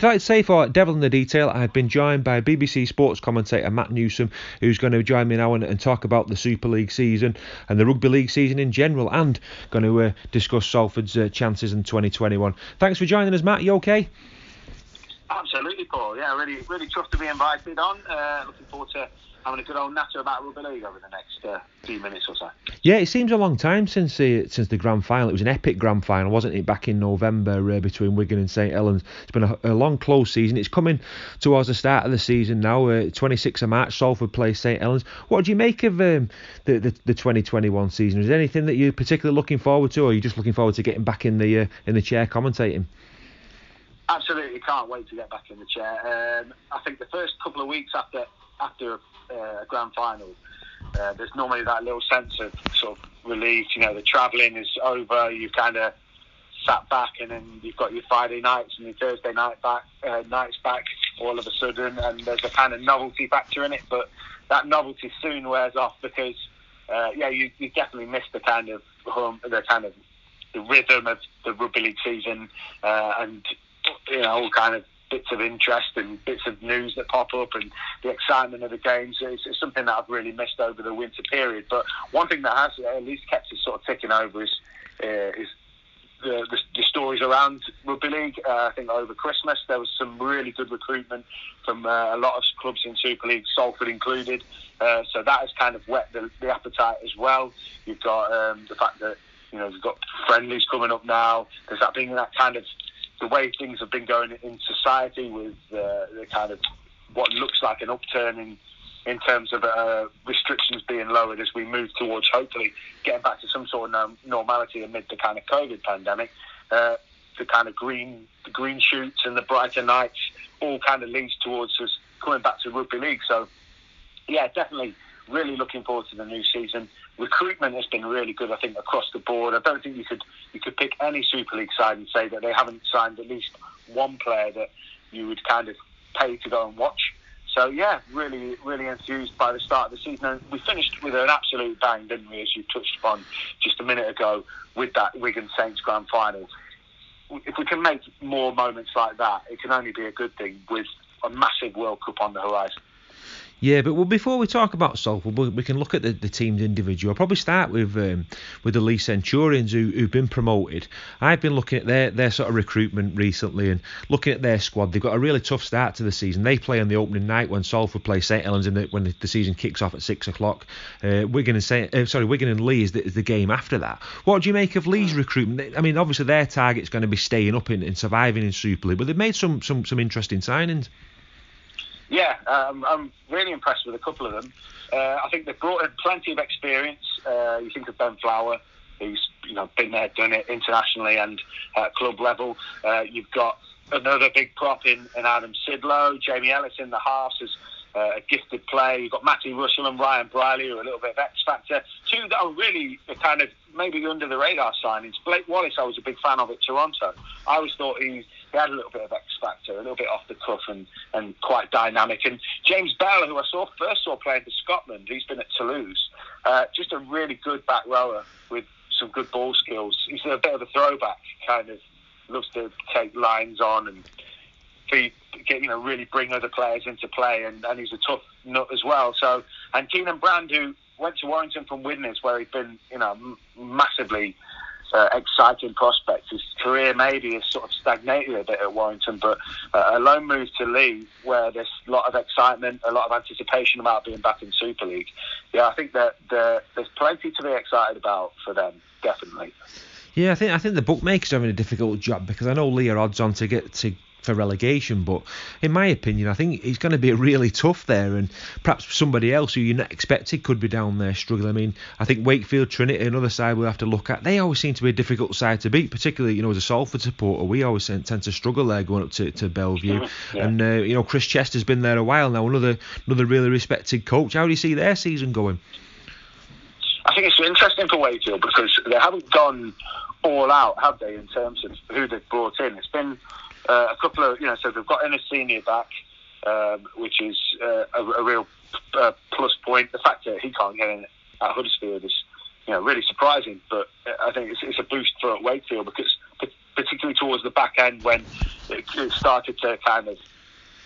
Right, I'm delighted to say for Devil in the Detail, I've been joined by BBC Sports commentator Matt Newsom, who's going to join me now and, and talk about the Super League season and the Rugby League season in general, and going to uh, discuss Salford's uh, chances in 2021. Thanks for joining us, Matt. You okay? Absolutely, Paul. Yeah, really, really chuffed to be invited on. Uh, looking forward to having a good old natter about rugby league over the next uh, few minutes or so. Yeah, it seems a long time since the since the grand final. It was an epic grand final, wasn't it? Back in November uh, between Wigan and St Helens. It's been a, a, long, close season. It's coming towards the start of the season now. Uh, 26th of March, Salford plays St Helens. What do you make of um, the, the, the 2021 season? Is there anything that you're particularly looking forward to, or are you just looking forward to getting back in the uh, in the chair commentating? Absolutely, can't wait to get back in the chair. Um, I think the first couple of weeks after after uh, grand final, uh, there's normally that little sense of sort of relief. You know, the travelling is over. You've kind of sat back, and then you've got your Friday nights and your Thursday night back, uh, nights back all of a sudden, and there's a kind of novelty factor in it. But that novelty soon wears off because, uh, yeah, you, you definitely miss the kind of home, the kind of the rhythm of the rugby league season, uh, and you know all kind of bits of interest and bits of news that pop up and the excitement of the games is, is something that I've really missed over the winter period. But one thing that has at least kept us sort of ticking over is uh, is the, the, the, stories around rugby league. Uh, I think over Christmas there was some really good recruitment from uh, a lot of clubs in Super League, Salford included. Uh, so that has kind of whet the, the appetite as well. You've got um, the fact that you know we've got friendlies coming up now. There's that being that kind of the way things have been going in society with uh, the kind of what looks like an upturn in in terms of uh, restrictions being lowered as we move towards hopefully getting back to some sort of normality amid the kind of COVID pandemic. Uh, the kind of green the green shoots and the brighter nights all kind of leads towards us coming back to rugby league. So yeah, definitely really looking forward to the new season. Recruitment has been really good, I think, across the board. I don't think you could you could pick any Super League side and say that they haven't signed at least one player that you would kind of pay to go and watch. So yeah, really, really enthused by the start of the season. And we finished with an absolute bang, didn't we? As you touched upon just a minute ago with that Wigan Saints grand final. If we can make more moments like that, it can only be a good thing with a massive World Cup on the horizon. Yeah, but well, before we talk about Salford, we, can look at the, the teams individual. I'll probably start with um, with the Leigh Centurions who, who've been promoted. I've been looking at their, their sort of recruitment recently and looking at their squad. They've got a really tough start to the season. They play on the opening night when Salford play St Helens in the, when the, the, season kicks off at six o'clock. Uh, Wigan and Saint, uh, sorry Wigan and Leigh is the, is the, game after that. What do you make of Leigh's recruitment? I mean, obviously their target's going to be staying up and, and surviving in Super League, but they've made some some some interesting signings. Yeah, um, I'm really impressed with a couple of them. Uh, I think they've brought in plenty of experience. Uh, you think of Ben Flower, who's you know been there, done it internationally and at club level. Uh, you've got another big prop in, in Adam Sidlow, Jamie Ellis in the halves is uh, a gifted player. You've got Matty Russell and Ryan Brierley, who are a little bit of X factor. Two that are really kind of maybe under the radar signings. Blake Wallace, I was a big fan of at Toronto. I always thought he he had a little bit of X factor, a little bit off the cuff and, and quite dynamic. And James Bell, who I saw first saw playing for Scotland, he's been at Toulouse, uh, just a really good back rower with some good ball skills. He's a bit of a throwback, kind of loves to take lines on and feed, get you know really bring other players into play, and, and he's a tough nut as well. So and Keanan Brand, who went to Warrington from Widnes, where he'd been you know massively uh, exciting prospects. His career maybe has sort of stagnated a bit at Warrington, but uh, a loan move to Leigh, where there's a lot of excitement, a lot of anticipation about being back in Super League. Yeah, I think that the, there's plenty to be excited about for them, definitely. Yeah, I think I think the bookmakers are having a difficult job because I know Leigh are odds on to get to for relegation. But in my opinion, I think it's going to be really tough there, and perhaps somebody else who you're not expected could be down there struggling. I mean, I think Wakefield, Trinity, another side we'll have to look at. They always seem to be a difficult side to beat, particularly you know as a Salford supporter, we always tend to struggle there going up to, to Belle Vue. Yeah. And uh, you know Chris Chester's been there a while now, another another really respected coach. How do you see their season going? I think it's interesting for Wakefield because they haven't gone all out, have they, in terms of who they've brought in? It's been uh, a couple of, you know, so they've got in a back, um, which is uh, a, a, real uh, plus point. The fact that he can't get in at Huddersfield is, you know, really surprising. But I think it's, it's a boost for Wakefield because particularly towards the back end when it, it started to kind of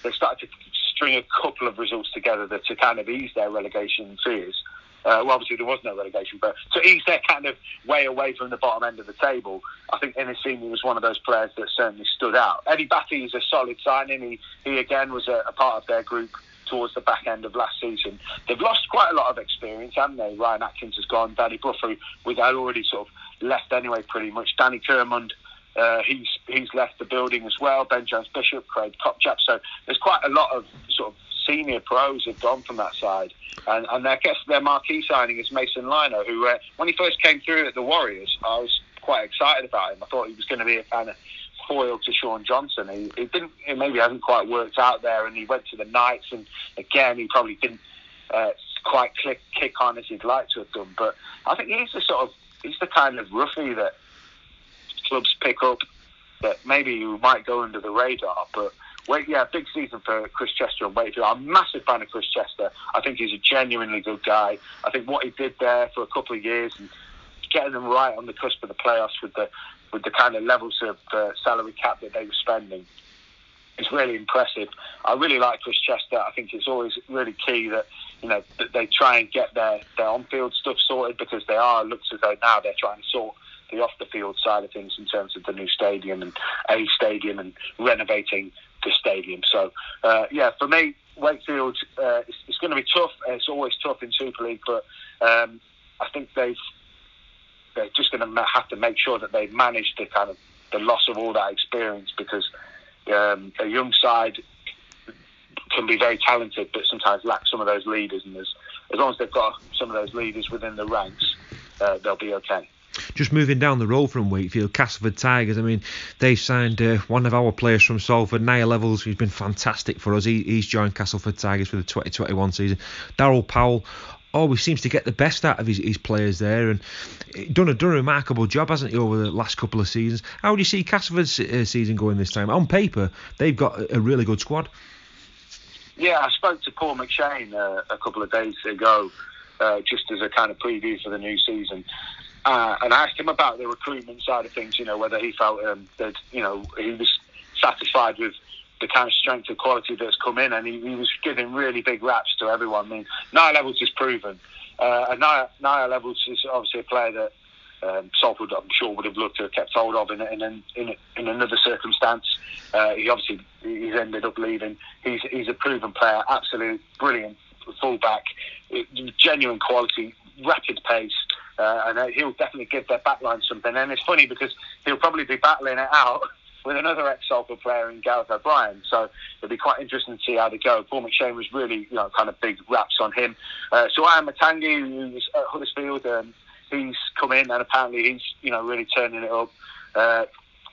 they started to string a couple of results together that to kind of ease their relegation fears. Uh, well, obviously there was no relegation, but to ease their kind of way away from the bottom end of the table, I think Innes Senior was one of those players that certainly stood out. Eddie Battye is a solid signing. He, he again was a, a part of their group towards the back end of last season. They've lost quite a lot of experience, haven't they? Ryan Atkins has gone, Danny Buffer, with had already sort of left anyway, pretty much. Danny Kirmond, uh, he's he's left the building as well. Ben Jones Bishop, Craig Kopczak. So there's quite a lot of sort of senior pros have gone from that side. And, and I guess their marquee signing is Mason Lino, who, uh, when he first came through at the Warriors, I was quite excited about him. I thought he was going to be a kind of foil to Shaun Johnson. He, he didn't, he maybe hasn't quite worked out there, and he went to the Knights, and again, he probably didn't uh, quite click, kick on as he'd like to have done. But I think he's the sort of, he's the kind of roughie that clubs pick up that maybe you might go under the radar, but Wait, yeah, big season for Chris Chester and Wakefield. I'm a massive fan of Chris Chester. I think he's a genuinely good guy. I think what he did there for a couple of years and getting them right on the cusp of the playoffs with the with the kind of levels of uh, salary cap that they were spending is really impressive. I really like Chris Chester. I think it's always really key that you know that they try and get their their on field stuff sorted because they are looks as though now they're trying to sort the off the field side of things in terms of the new stadium and a stadium and renovating the stadium. So uh, yeah, for me, Wakefield, uh, it's, it's, going to be tough. It's always tough in Super League, but um, I think they've they're just going to have to make sure that they manage the kind of the loss of all that experience because um, a young side can be very talented, but sometimes lack some of those leaders. And as, as long as they've got some of those leaders within the ranks, uh, they'll be okay just moving down the road from Wakefield, Castleford Tigers. I mean, they signed uh, one of our players from Salford, Niall Evalds, who's been fantastic for us. He, he's joined Castleford Tigers for the 2021 season. Daryl Powell always seems to get the best out of his, his players there and done a, done a remarkable job, hasn't he, over the last couple of seasons? How do you see Castleford's uh, season going this time? On paper, they've got a, really good squad. Yeah, I spoke to Paul McShane uh, a couple of days ago, uh, just as a kind of preview for the new season. Uh, and I asked him about the recruitment side of things, you know, whether he felt um, that, you know, he was satisfied with the kind of strength and quality that's come in, and he, he was giving really big raps to everyone. I mean, Niall Evalds is proven. Uh, and Niall, Evalds is obviously a player that um, Salford, I'm sure, would have loved to have kept hold of in, in, in, in another circumstance. Uh, he obviously he's ended up leaving. He's, he's a proven player, absolute brilliant fullback, genuine quality, rapid pace. Uh, and uh, he'll definitely give their backline something. And it's funny because he'll probably be battling it out with another ex-Salford player in Gareth O'Brien. So it'll be quite interesting to see how they go. Paul McShane was really, you know, kind of big raps on him. Uh, so Ian Matangi, who's at Huddersfield, um, he's come in and apparently he's, you know, really turning it up, uh,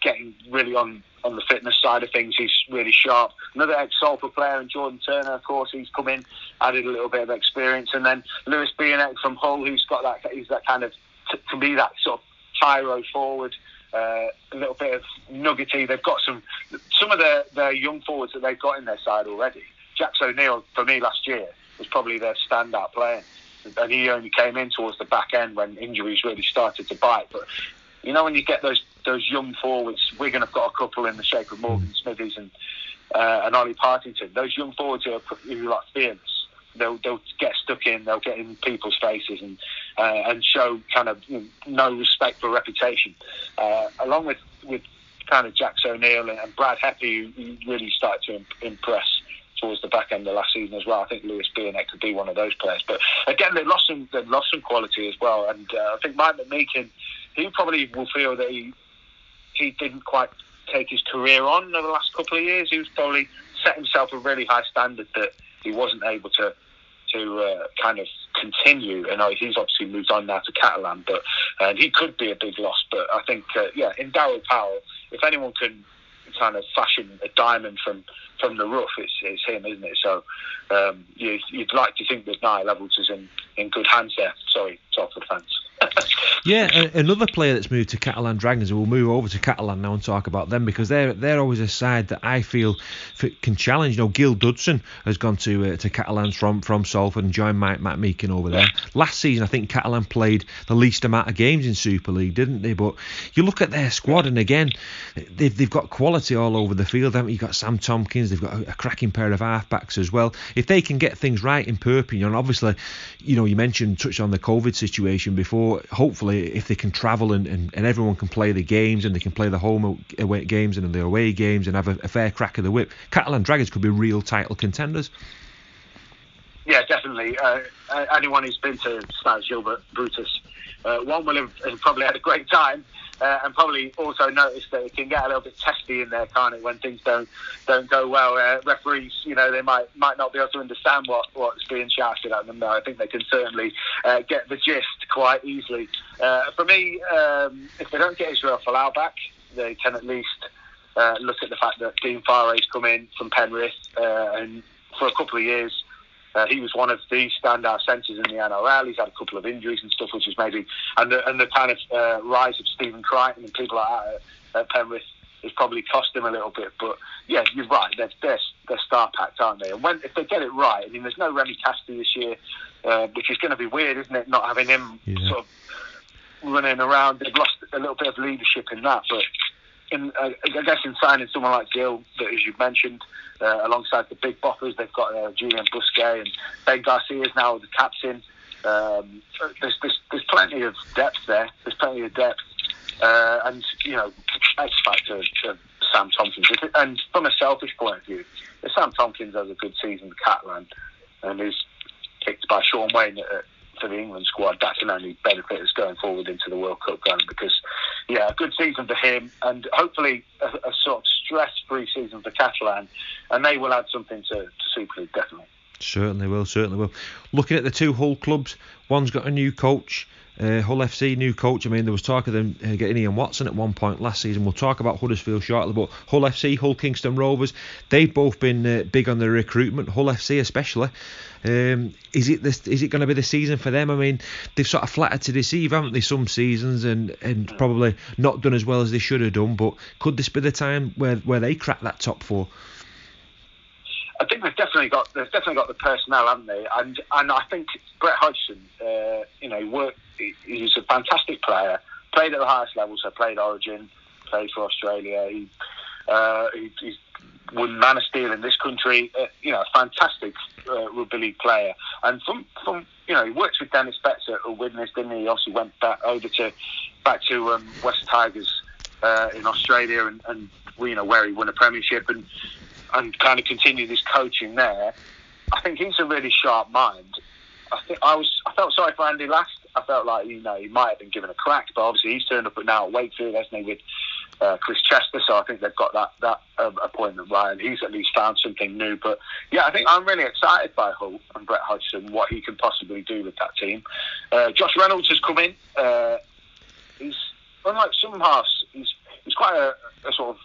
getting really on on the fitness side of things, he's really sharp. Another ex-Salford player, and Jordan Turner, of course, he's come in, added a little bit of experience, and then Lewis Bienek from Hull, who's got that, he's that kind of to be that sort of tyro forward. Uh, a little bit of nuggety. They've got some some of the their young forwards that they've got in their side already. Jax O'Neill for me last year was probably their standout player, and he only came in towards the back end when injuries really started to bite. But you know when you get those those young forwards, Wigan have got a couple in the shape of Morgan Smithies and uh, and Ollie Partington. Those young forwards who are, who are like fearless. They'll they'll get stuck in. They'll get in people's faces and uh, and show kind of you know, no respect for reputation. Uh, along with with kind of Jax O'Neill and, and Brad Heppey, who really started to imp- impress towards the back end of last season as well. I think Lewis Bienek could be one of those players. But again, they lost some they lost some quality as well. And uh, I think Mike McMeeken, he probably will feel that he he didn't quite take his career on over the last couple of years. He was probably set himself a really high standard that he wasn't able to to uh, kind of continue. And he's obviously moved on now to Catalan, but and he could be a big loss. But I think, uh, yeah, in Daryl Powell, if anyone can kind of fashion a diamond from from the rough, it's, it's him, isn't it? So um, you, would like to think that Niall Evalds is in, in good hands there. Sorry, Salford fans. Yeah, another player that's moved to Catalan Dragons, we'll move over to Catalan now and talk about them because they're they're always a side that I feel can challenge. You know, Gil Dudson has gone to uh, to Catalans from from Salford and joined Mike McMeeken over there. Last season, I think Catalan played the least amount of games in Super League, didn't they? But you look at their squad, and again, they've they've got quality all over the field. Haven't you? You've got Sam Tomkins, they've got a, a cracking pair of halfbacks as well. If they can get things right in Perpignan, obviously, you know, you mentioned touched on the COVID situation before. Hopefully, if they can travel and, and, and everyone can play the games and they can play the home away games and the away games and have a, a fair crack of the whip, Catalan Dragons could be real title contenders. Yeah, definitely. Uh, anyone who's been to Stade Gilbert Brutus, uh, one will have, have probably had a great time uh, and probably also notice that it can get a little bit testy in there, can't it, when things don't don't go well. Uh, referees, you know, they might might not be able to understand what, what's being shouted at them. Though I think they can certainly uh, get the gist quite easily. Uh, for me, um, if they don't get Israel Folau back, they can at least uh, look at the fact that Dean Whare's come in from Penrith uh, and for a couple of years uh, he was one of the standout centres in the NRL. He's had a couple of injuries and stuff, which is maybe and the and the kind of uh, rise of Stephen Crichton and people like that at, at Penrith has probably cost him a little bit. But yeah, you're right. They're they're, they're star packed, aren't they? And when if they get it right, I mean, there's no Remi Casty this year, uh, which is going to be weird, isn't it? Not having him yeah. sort of running around. They've lost a little bit of leadership in that, but in, uh, I guess in signing someone like Gil, that as you mentioned, uh, alongside the big boppers, they've got uh, Julian Bousquet and Ben Garcia is now the captain. Um, there's, there's, there's plenty of depth there. There's plenty of depth, uh, and you know, X factor of Sam Tomkins. And from a selfish point of view, if Sam Tomkins has a good season with Catalan and is picked by Shaun Wane at, for the England squad, that can only benefit us going forward into the World Cup going because, yeah, a good season for him and hopefully a, a sort of stress-free season for Catalan, and they will add something to, to Super League definitely. Certainly will, certainly will. Looking at the two Hull clubs, one's got a new coach. Uh, Hull FC new coach. I mean, there was talk of them uh, getting Ian Watson at one point last season. We'll talk about Huddersfield shortly, but Hull FC, Hull Kingston Rovers, they've both been uh, big on the recruitment. Hull FC especially. Um, is it this? Is it going to be the season for them? I mean, they've sort of flattered to deceive, haven't they? Some seasons and and probably not done as well as they should have done. But could this be the time where where they crack that top four? I think they've definitely got they've definitely got the personnel, haven't they? And and I think Brett Hodgson, uh, you know, work, he's a fantastic player. Played at the highest level, so played Origin, played for Australia. He, uh, he, he's won Man of Steel in this country. Uh, you know, a fantastic uh, rugby league player. And from from you know, he worked with Dennis Betts at Widnes, didn't he? He obviously went back over to back to um, West Tigers uh, in Australia, and, and you know where he won a premiership and and kind of continued his coaching there. I think he's a really sharp mind. I think I was I felt sorry for Andy Last. I felt like you know he might have been given a crack, but obviously he's turned up now at Wakefield, hasn't he, with uh, Chris Chester. So I think they've got that that um, appointment right, and he's at least found something new. But yeah, I think I'm really excited by Hull and Brett Hodgson, what he can possibly do with that team. Uh, Josh Reynolds has come in. Uh, he's unlike some halves, he's he's quite a, a sort of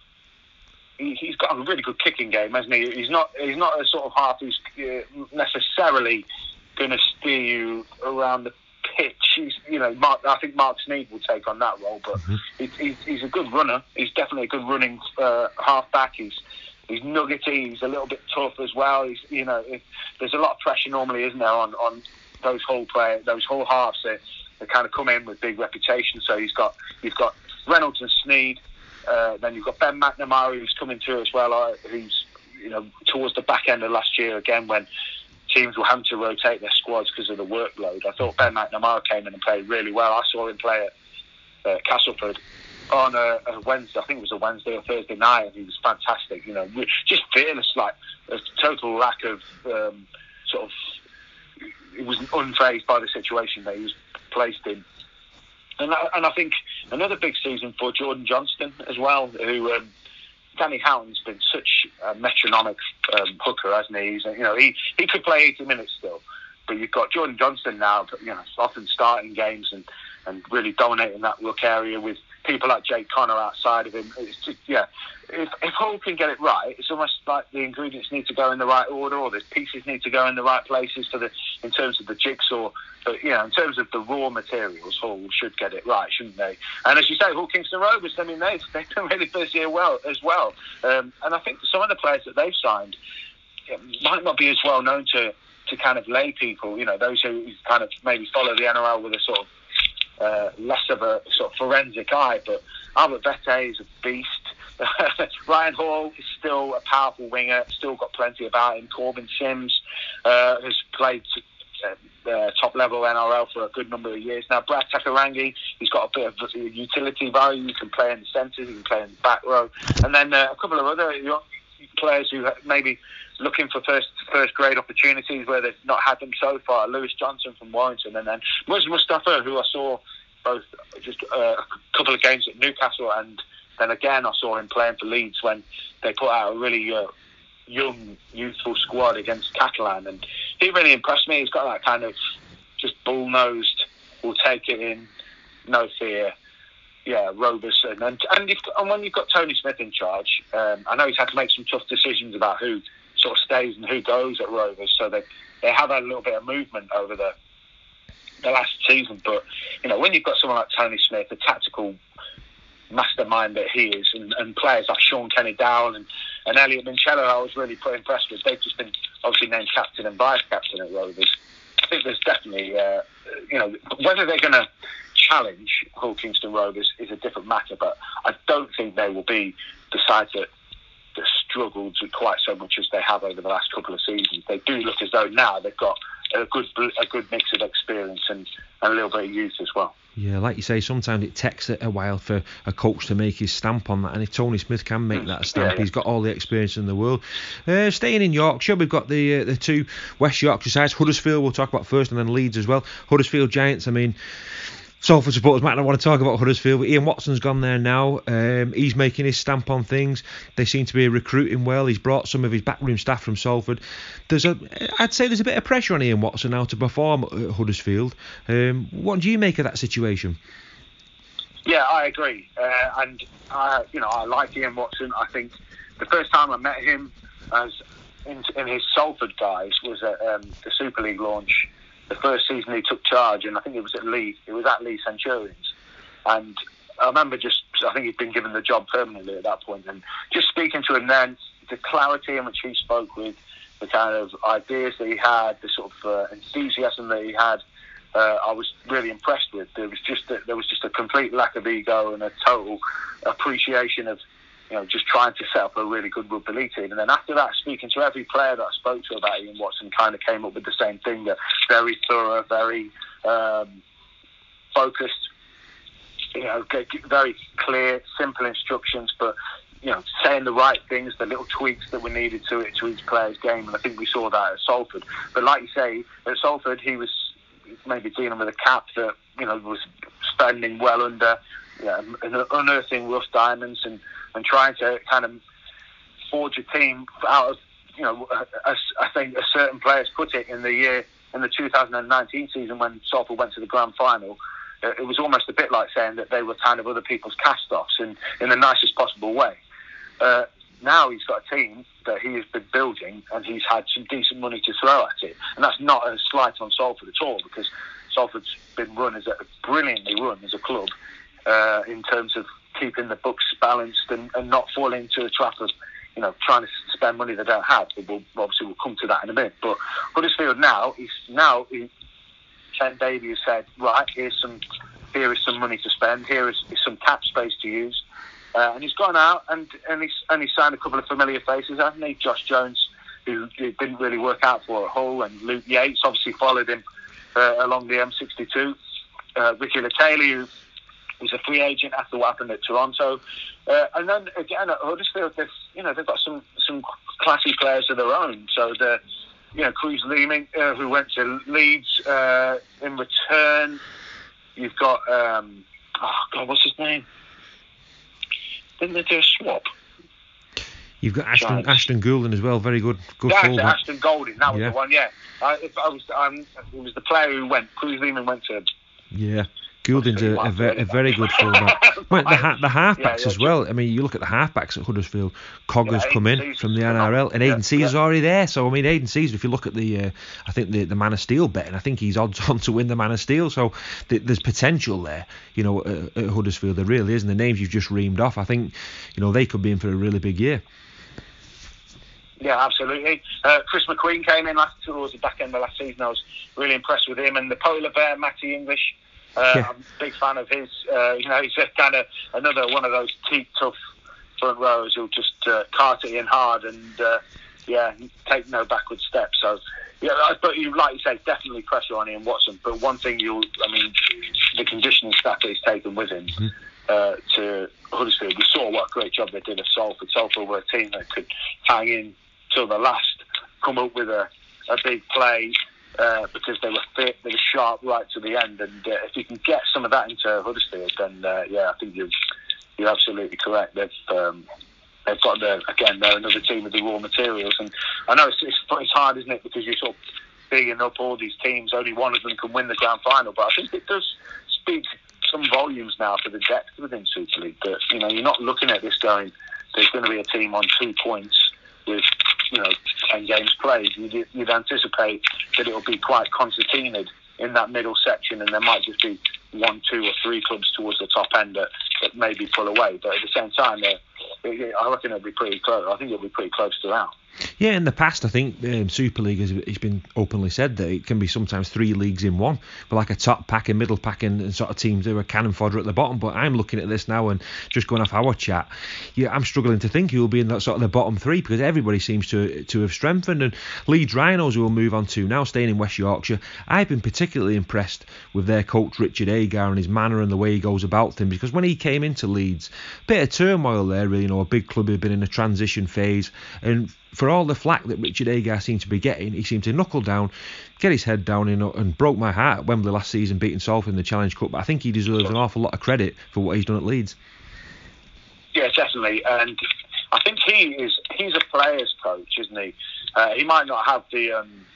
he, has got a really good kicking game, hasn't he? He's not he's not a sort of half who's uh, necessarily going to steer you around the pitch. He's, you know, Mark, I think Mark Sneyd will take on that role, but mm-hmm. he, he's, he's a good runner. He's definitely a good running uh, half back. He's he's nuggety. He's a little bit tough as well. He's you know, it, there's a lot of pressure normally, isn't there, on on those whole play those whole halves that, that kind of come in with big reputation. So he's got he's got Reynolds and Sneyd. Uh, then you've got Ben McNamara who's coming through as well, uh, who's you know towards the back end of last year again when teams were having to rotate their squads because of the workload. I thought Ben McNamara came in and played really well. I saw him play at uh, Castleford on a, a, Wednesday. I think it was a Wednesday or Thursday night, and he was fantastic. You know, just fearless, like a total lack of um, sort of. He was unfazed by the situation that he was placed in. And I, and I think another big season for Jordan Johnstone as well, who um, Danny Houghton's been such a metronomic um, hooker, hasn't he? He's, you know, he, he could play 80 minutes still, but you've got Jordan Johnstone now, you know, often starting games and, and really dominating that look area with people like Jake Connor outside of him. It's just, yeah, if, if Hull can get it right, it's almost like the ingredients need to go in the right order, or the pieces need to go in the right places for the in terms of the jigsaw. But you know, in terms of the raw materials, Hall should get it right, shouldn't they? And as you say, Hull Kingston Rovers. I mean, they they've done really busy well as well. Um, and I think some of the players that they've signed might not be as well known to to kind of lay people. You know, those who kind of maybe follow the NRL with a sort of uh, less of a sort of forensic eye. But Albert Vete is a beast. Ryan Hall is still a powerful winger, still got plenty about him. Korbin Sims uh, has played uh, uh, top level NRL for a good number of years now. Brad Takairangi, he's got a bit of utility value. He can play in the centres, he can play in the back row, and then uh, a couple of other players who maybe looking for first first grade opportunities where they've not had them so far. Lewis Johnson from Warrington, and then Muizz Mustapha, who I saw both just uh, a couple of games at Newcastle, and then again I saw him playing for Leeds when they put out a really uh, young, youthful squad against Catalan, and he really impressed me. He's got that kind of just bull nosed, will take it in, no fear. Yeah, Roberson, and and, and when you've got Tony Smith in charge, um, I know he's had to make some tough decisions about who sort of stays and who goes at Rovers. So they they have had a little bit of movement over the the last season. But you know, when you've got someone like Tony Smith, a tactical mastermind that he is, and, and players like Shaun Kenny-Dowall and, and Elliot Minchella, I was really quite impressed with. They've just been obviously named captain and vice captain at Rovers. I think there's definitely, uh, you know, whether they're going to challenge Hull Kingston Rovers is a different matter, but I don't think they will be the side that that struggled quite so much as they have over the last couple of seasons. They do look as though now they've got a good a good mix of experience and, and a little bit of youth as well. Yeah, like you say, sometimes it takes a while for a coach to make his stamp on that, and if Tony Smith can make that stamp, yeah, yeah. he's got all the experience in the world. Uh, staying in Yorkshire, we've got the uh, the two West Yorkshire sides, Huddersfield. We'll talk about first, and then Leeds as well. Huddersfield Giants. I mean, Salford supporters might not want to talk about Huddersfield, but Ian Watson's gone there now. Um, he's making his stamp on things. They seem to be recruiting well. He's brought some of his backroom staff from Salford. There's a, I'd say there's a bit of pressure on Ian Watson now to perform at Huddersfield. Um, what do you make of that situation? Yeah, I agree, uh, and I, you know, I like Ian Watson. I think the first time I met him as in, in his Salford guys was at um, the Super League launch the first season he took charge, and I think it was at Leeds. It was at Leeds Centurions, and I remember just I think he'd been given the job permanently at that point, and just speaking to him then, the clarity in which he spoke with, the kind of ideas that he had, the sort of uh, enthusiasm that he had. Uh, I was really impressed with. There was just a, there was just a complete lack of ego and a total appreciation of you know, just trying to set up a really good rugby league team. And then after that, speaking to every player that I spoke to about Ian Watson, kind of came up with the same thing: that very thorough, very um, focused, you know, very clear, simple instructions, but you know, saying the right things, the little tweaks that were needed to it to each player's game. And I think we saw that at Salford. But like you say, at Salford, he was maybe dealing with a cap that you know was spending well under, You know, unearthing rough diamonds and and trying to kind of forge a team out of, you know, I think a certain players put it in the year in the 2019 season when Salford went to the grand final. Uh, it was almost a bit like saying that they were kind of other people's cast-offs in, in the nicest possible way. Uh, now he's got a team that he has been building and he's had some decent money to throw at it. And that's not a slight on Salford at all because Salford's been run as a brilliantly run as a club uh, in terms of keeping the books balanced and, and not falling into a trap of, you know, trying to spend money they don't have. We'll, obviously, we'll come to that in a minute. But Huddersfield now, he's now he, Ken has said, right, here's some, here is some money to spend. Here is, is some cap space to use. Uh, and he's gone out and and he's and he's signed a couple of familiar faces, hasn't he? Josh Jones, who, didn't really work out for at Hull, and Luke Yates obviously followed him uh, along the M62. Uh, Ricky Leutele, who was a free agent after what happened at Toronto. Uh, and then again at Huddersfield, they've you know they've got some some classy players of their own. So the you know Kruise Leeming, uh, who went to Leeds uh, in return. You've got um, oh god, what's his name? Didn't they do a swap? You've got Ashton Ashton Golding as well, very good good yeah, fullback. Ashton Golding, that was yeah. the one. Yeah, I, I was um, it was the player who went. Kruise Leeming went to yeah Golding's a, a, ve- a very good fullback. well, the, ha- the halfbacks yeah, yeah, as well. I mean, you look at the halfbacks at Huddersfield. Cogger's yeah, come in from the NRL, and Aidan Sezer's already there. So I mean, Aidan Sezer, if you look at the, uh, I think the the Man of Steel bet, and I think he's odds on to win the Man of Steel. So th- there's potential there, you know, at, at Huddersfield. There really is, and the names you've just reamed off, I think, you know, they could be in for a really big year. Yeah, absolutely. Uh, Chris McQueen came in last towards the back end of last season. I was really impressed with him and the polar bear, Matty English. Uh, yeah. I'm a big fan of his. Uh, you know, he's kind of another one of those teeth tough front rowers who'll just uh, cart it in hard and uh, yeah, take no backward steps. So yeah, but you like you say, definitely pressure on Ian Watson. But one thing you'll, I mean, the conditioning staff that he's taken with him. Mm-hmm. Uh, to Huddersfield, we saw what a great job they did at Salford. Salford were a team that could hang in till the last, come up with a, a big play uh, because they were fit, they were sharp right to the end. And uh, if you can get some of that into Huddersfield, then uh, yeah, I think you're you're absolutely correct. They've um, they've got the again they're another team with the raw materials, and I know it's, it's, it's hard, isn't it? Because you're sort of bigging up all these teams. Only one of them can win the grand final, but I think it does speak some volumes now for the depth within Super League. That you know you're not looking at this going. There's going to be a team on two points with you know ten games played, you'd, you'd anticipate that it'll be quite concertinaed in that middle section, and there might just be one, two, or three clubs towards the top end that, that maybe pull away. But at the same time, uh, I reckon it'll be pretty close. I think it'll be pretty close to that. Yeah, in the past, I think um, Super League has it's been openly said that it can be sometimes three leagues in one, but like a top pack and middle pack and, and, sort of teams who are cannon fodder at the bottom. But I'm looking at this now and just going off our chat, yeah, I'm struggling to think who will be in that sort of the bottom three because everybody seems to to have strengthened. And Leeds Rhinos, who will move on to now, staying in West Yorkshire, I've been particularly impressed with their coach Richard Agar and his manner and the way he goes about things because when he came into Leeds, bit of turmoil there, really. You know, a big club had been in a transition phase and for all the flack that Richard Agar seemed to be getting, he seemed to knuckle down, get his head down, and broke my heart at Wembley last season, beating Salford in the Challenge Cup. But I think he deserves an awful lot of credit for what he's done at Leeds. Yeah, definitely, and I think he is he's a player's coach, isn't he? Uh, he might not have the um,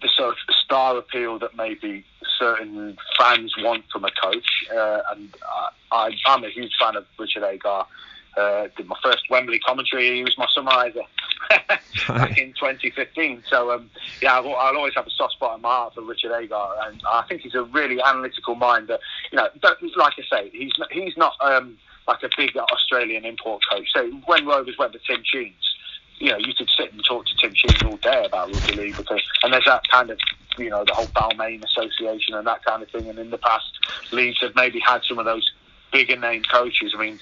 the sort of star appeal that maybe certain fans want from a coach, uh, and I, I'm a huge fan of Richard Agar. Uh, did my first Wembley commentary. He was my summariser back in 2015. So um, yeah, I'll, I'll, always have a soft spot in my heart for Richard Agar, and I think he's a really analytical mind. That you know, like I say, he's not, he's not um, like a big Australian import coach. So when Rovers went to Tim Sheens, you know, you could sit and talk to Tim Sheens all day about rugby league because, and there's that kind of, you know, the whole Balmain Association and that kind of thing. And in the past, Leeds have maybe had some of those bigger name coaches. I mean,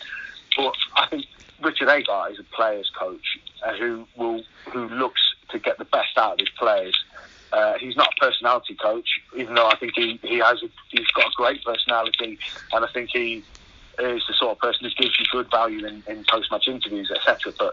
but I think Richard Agar is a players' coach uh, who will who looks to get the best out of his players. Uh, he's not a personality coach, even though I think he, he has a, he's got a great personality, and I think he is the sort of person who gives you good value in, in post match interviews, etc. But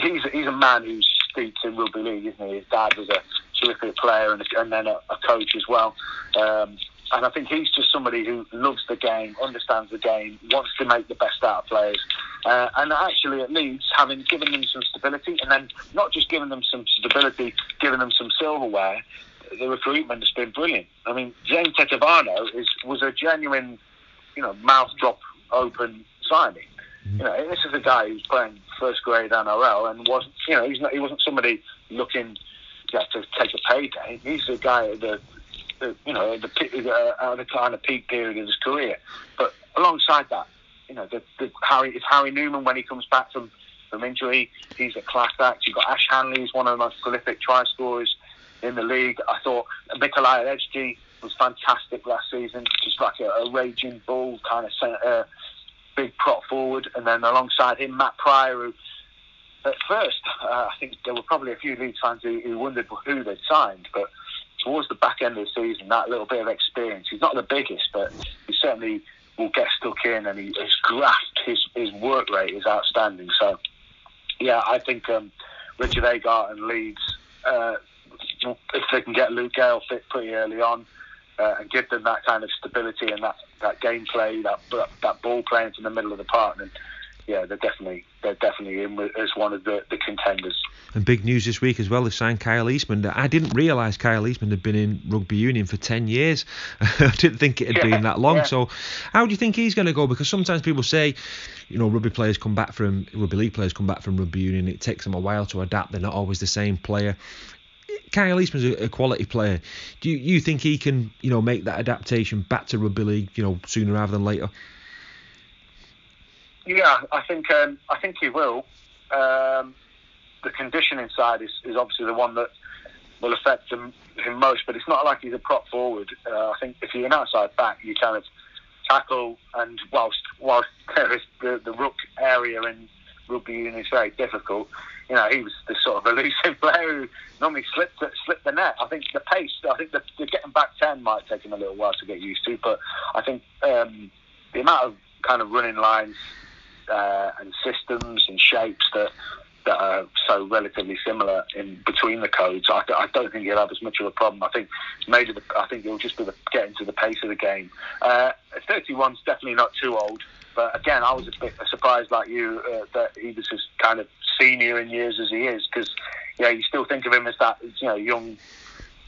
he's he's a man who's steeped in rugby league, isn't he? His dad was a terrific player and, and then a, a coach as well. Um, and I think he's just somebody who loves the game, understands the game, wants to make the best out of players. Uh, and actually, at Leeds, having given them some stability, and then not just giving them some stability, giving them some silverware, the recruitment has been brilliant. I mean, James Tetevano is was a genuine, you know, mouth drop open signing. Mm-hmm. You know, this is a guy who's playing first grade NRL and wasn't, you know, he's not, he wasn't somebody looking yeah, to take a payday. He's a guy that the, you know, the, uh, the kind of peak period of his career. But alongside that, you know, the, the Harry, Harry Newman when he comes back from, from injury. He's a class act. You've got Ash Handley, who's one of the most prolific try scorers in the league. I thought Mikolaj Oledzki was fantastic last season, just like a, a raging bull, kind of uh, big prop forward. And then alongside him, Matt Prior, who at first, uh, I think there were probably a few Leeds fans who, who wondered who they'd signed, but towards the back end of the season, that little bit of experience. He's not the biggest, but he certainly will get stuck in, and he, his graft, his his work rate is outstanding. So, yeah, I think um, Richard Agar and Leeds, uh, if they can get Luke Gale fit pretty early on. Uh, and give them that kind of stability and that, that gameplay, that that ball playing from the middle of the park, and yeah, they're definitely they're definitely in as one of the, the contenders. And big news this week as well. They've signed Kyle Eastmond. I didn't realise Kyle Eastmond had been in rugby union for ten years. I didn't think it had yeah, been that long. Yeah. So, how do you think he's going to go? Because sometimes people say, you know, rugby players come back from rugby league players come back from rugby union. It takes them a while to adapt. They're not always the same player. Kyle Eastmond's a, a quality player. Do you, you think he can, you know, make that adaptation back to rugby league, you know, sooner rather than later? Yeah, I think um, I think he will. Um, the conditioning side is, is obviously the one that will affect him, him most, but it's not like he's a prop forward. Uh, I think if you're an outside back, you kind of tackle, and whilst whilst there is the, the ruck area in rugby union is very difficult, you know, he was the sort of elusive player who normally slipped slipped the net. I think the pace, I think the, the getting back ten might take him a little while to get used to, but I think um, the amount of kind of running lines uh, and systems and shapes that that are so relatively similar in between the codes. I, I don't think he'll have as much of a problem. I think maybe the, I think he'll just be the, get into the pace of the game. Uh, 31's definitely not too old. But again, I was a bit surprised, like you, uh, that he was as kind of senior in years as he is, because yeah, you still think of him as that you know young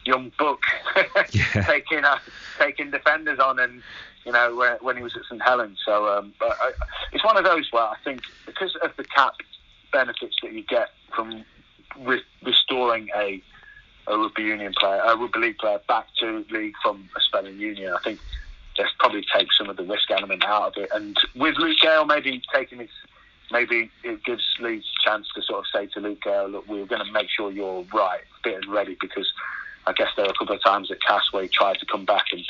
young book yeah. taking uh, taking defenders on, and you know when, when he was at St Helens. So, um, but I, it's one of those where I think because of the cap benefits that you get from re- restoring a a rugby union player, a rugby league player back to league from a spelling union, I think just probably take some of the risk element out of it. And with Luke Gale maybe taking his, maybe it gives Leeds a chance to sort of say to Luke Gale, look, we're going to make sure you're right, fit and ready, because I guess there were a couple of times at Cass where he tried to come back and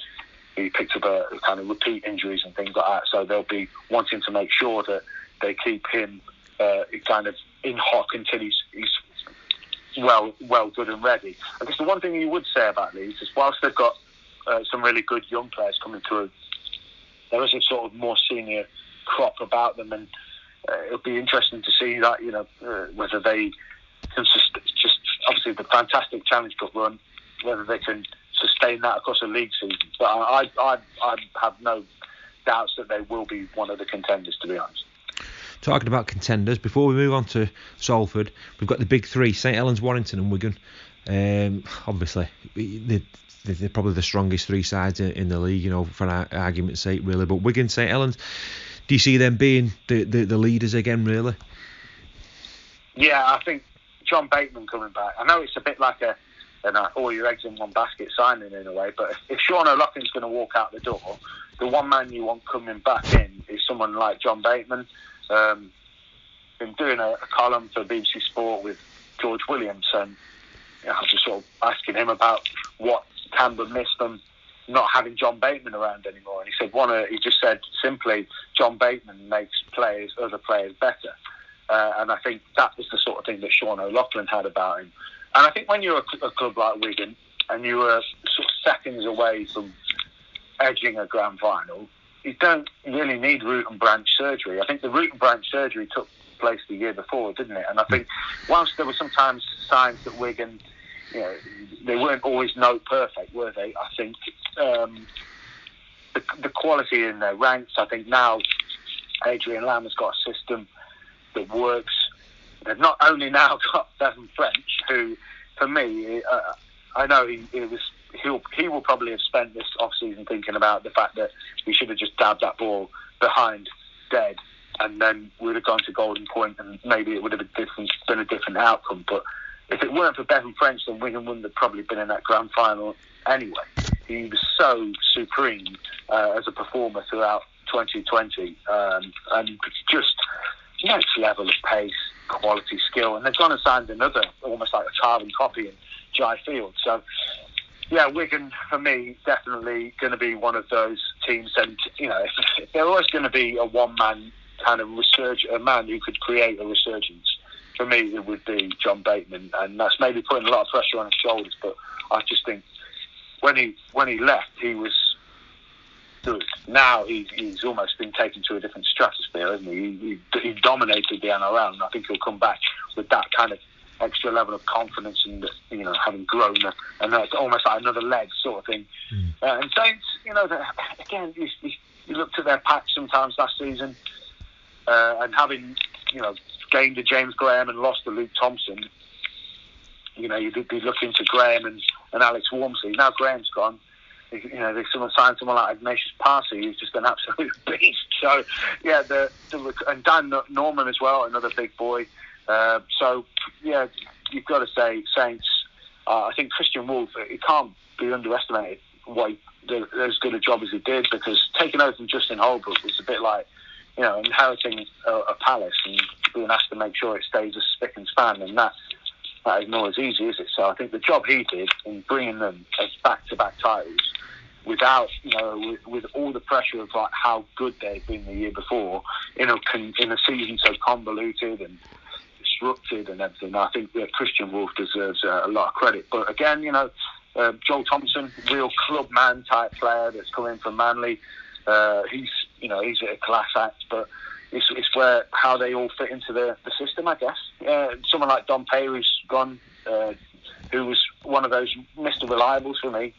he picked up a kind of repeat injuries and things like that. So they'll be wanting to make sure that they keep him uh, kind of in hock until he's, he's well well good and ready. I guess the one thing you would say about Leeds is whilst they've got uh, some really good young players coming through. There is a sort of more senior crop about them, and uh, it'll be interesting to see that you know uh, whether they can just, just obviously the fantastic Challenge Cup run, whether they can sustain that across a league season. But I, I, I have no doubts that they will be one of the contenders, to be honest talking about contenders, before we move on to Salford, we've got the big three: St Helens, Warrington, and Wigan. Um, obviously, the, they're probably the strongest three sides in the league, you know, for argument's sake, really. But Wigan, St Helens, do you see them being the, the, the leaders again, really? Yeah, I think John Bateman coming back. I know it's a bit like a an all your eggs in one basket signing in a way, but if, if Sean O'Loughlin's going to walk out the door, the one man you want coming back in is someone like John Bateman. Um, been doing a, a column for BBC Sport with George Williamson. You know, I was just sort of asking him about what Canberra missed them not having John Bateman around anymore. And he said one. He just said simply, John Bateman makes players, other players better. Uh, and I think that was the sort of thing that Sean O'Loughlin had about him. And I think when you're a, a club like Wigan and you were sort of seconds away from edging a grand final, you don't really need root and branch surgery. I think the root and branch surgery took place the year before, didn't it? And I think whilst there were sometimes signs that Wigan you know, they weren't always note perfect, were they? I think um, the, the quality in their ranks. I think now Adrian Lam has got a system that works. They've not only now got Bevan French, who, for me, uh, I know he, he was he'll he will probably have spent this off season thinking about the fact that we should have just dabbed that ball behind dead and then we'd have gone to Golden Point and maybe it would have been different been a different outcome. But if it weren't for Bevan French, then Wigan wouldn't have probably been in that grand final anyway. He was so supreme uh, as a performer throughout 2020, um, and just next level of pace, quality, skill. And they've gone and signed another, almost like a carbon copy in Jai Field. So, yeah, Wigan for me definitely going to be one of those teams. And you know, they're always going to be a one-man kind of resurge, a man who could create a resurgence for me, it would be John Bateman, and that's maybe putting a lot of pressure on his shoulders. But I just think when he when he left, he was good. Now he's, he's almost been taken to a different stratosphere, hasn't he? He, he? he dominated the NRL, and I think he'll come back with that kind of extra level of confidence and you know having grown and that's almost like another leg sort of thing. Mm. Uh, and Saints, you know, again, you, you, you looked at their pack sometimes last season uh, and having you know gained a James Graham and lost to Luke Thompson, you know you'd be looking to Graham and, and Alex Walmsley. Now Graham's gone. You know, they someone signed someone like Agnatius Paasi, who's just an absolute beast. So, yeah, the, the and Dan Norman as well, another big boy. Uh, so, yeah, you've got to say Saints. Uh, I think Kristian Woolf, it can't be underestimated he did as good a job as he did because taking over from Justin Holbrook was a bit like you know inheriting a, a palace and being asked to make sure it stays as spick and span, and that that is not as easy, is it? So I think the job he did in bringing them as back-to-back titles, without you know, with, with all the pressure of like how good they'd been the year before, in a in a season so convoluted and disrupted and everything. I think that Kristian Woolf deserves a, a lot of credit. But again, you know, uh, Joel Thompson, real club man type player that's coming from Manly. Uh, he's you know he's a class act, but it's, it's where how they all fit into the, the system, I guess. Uh, someone like Dom Peyroux, who's gone, uh, who was one of those Mr. Reliables for me.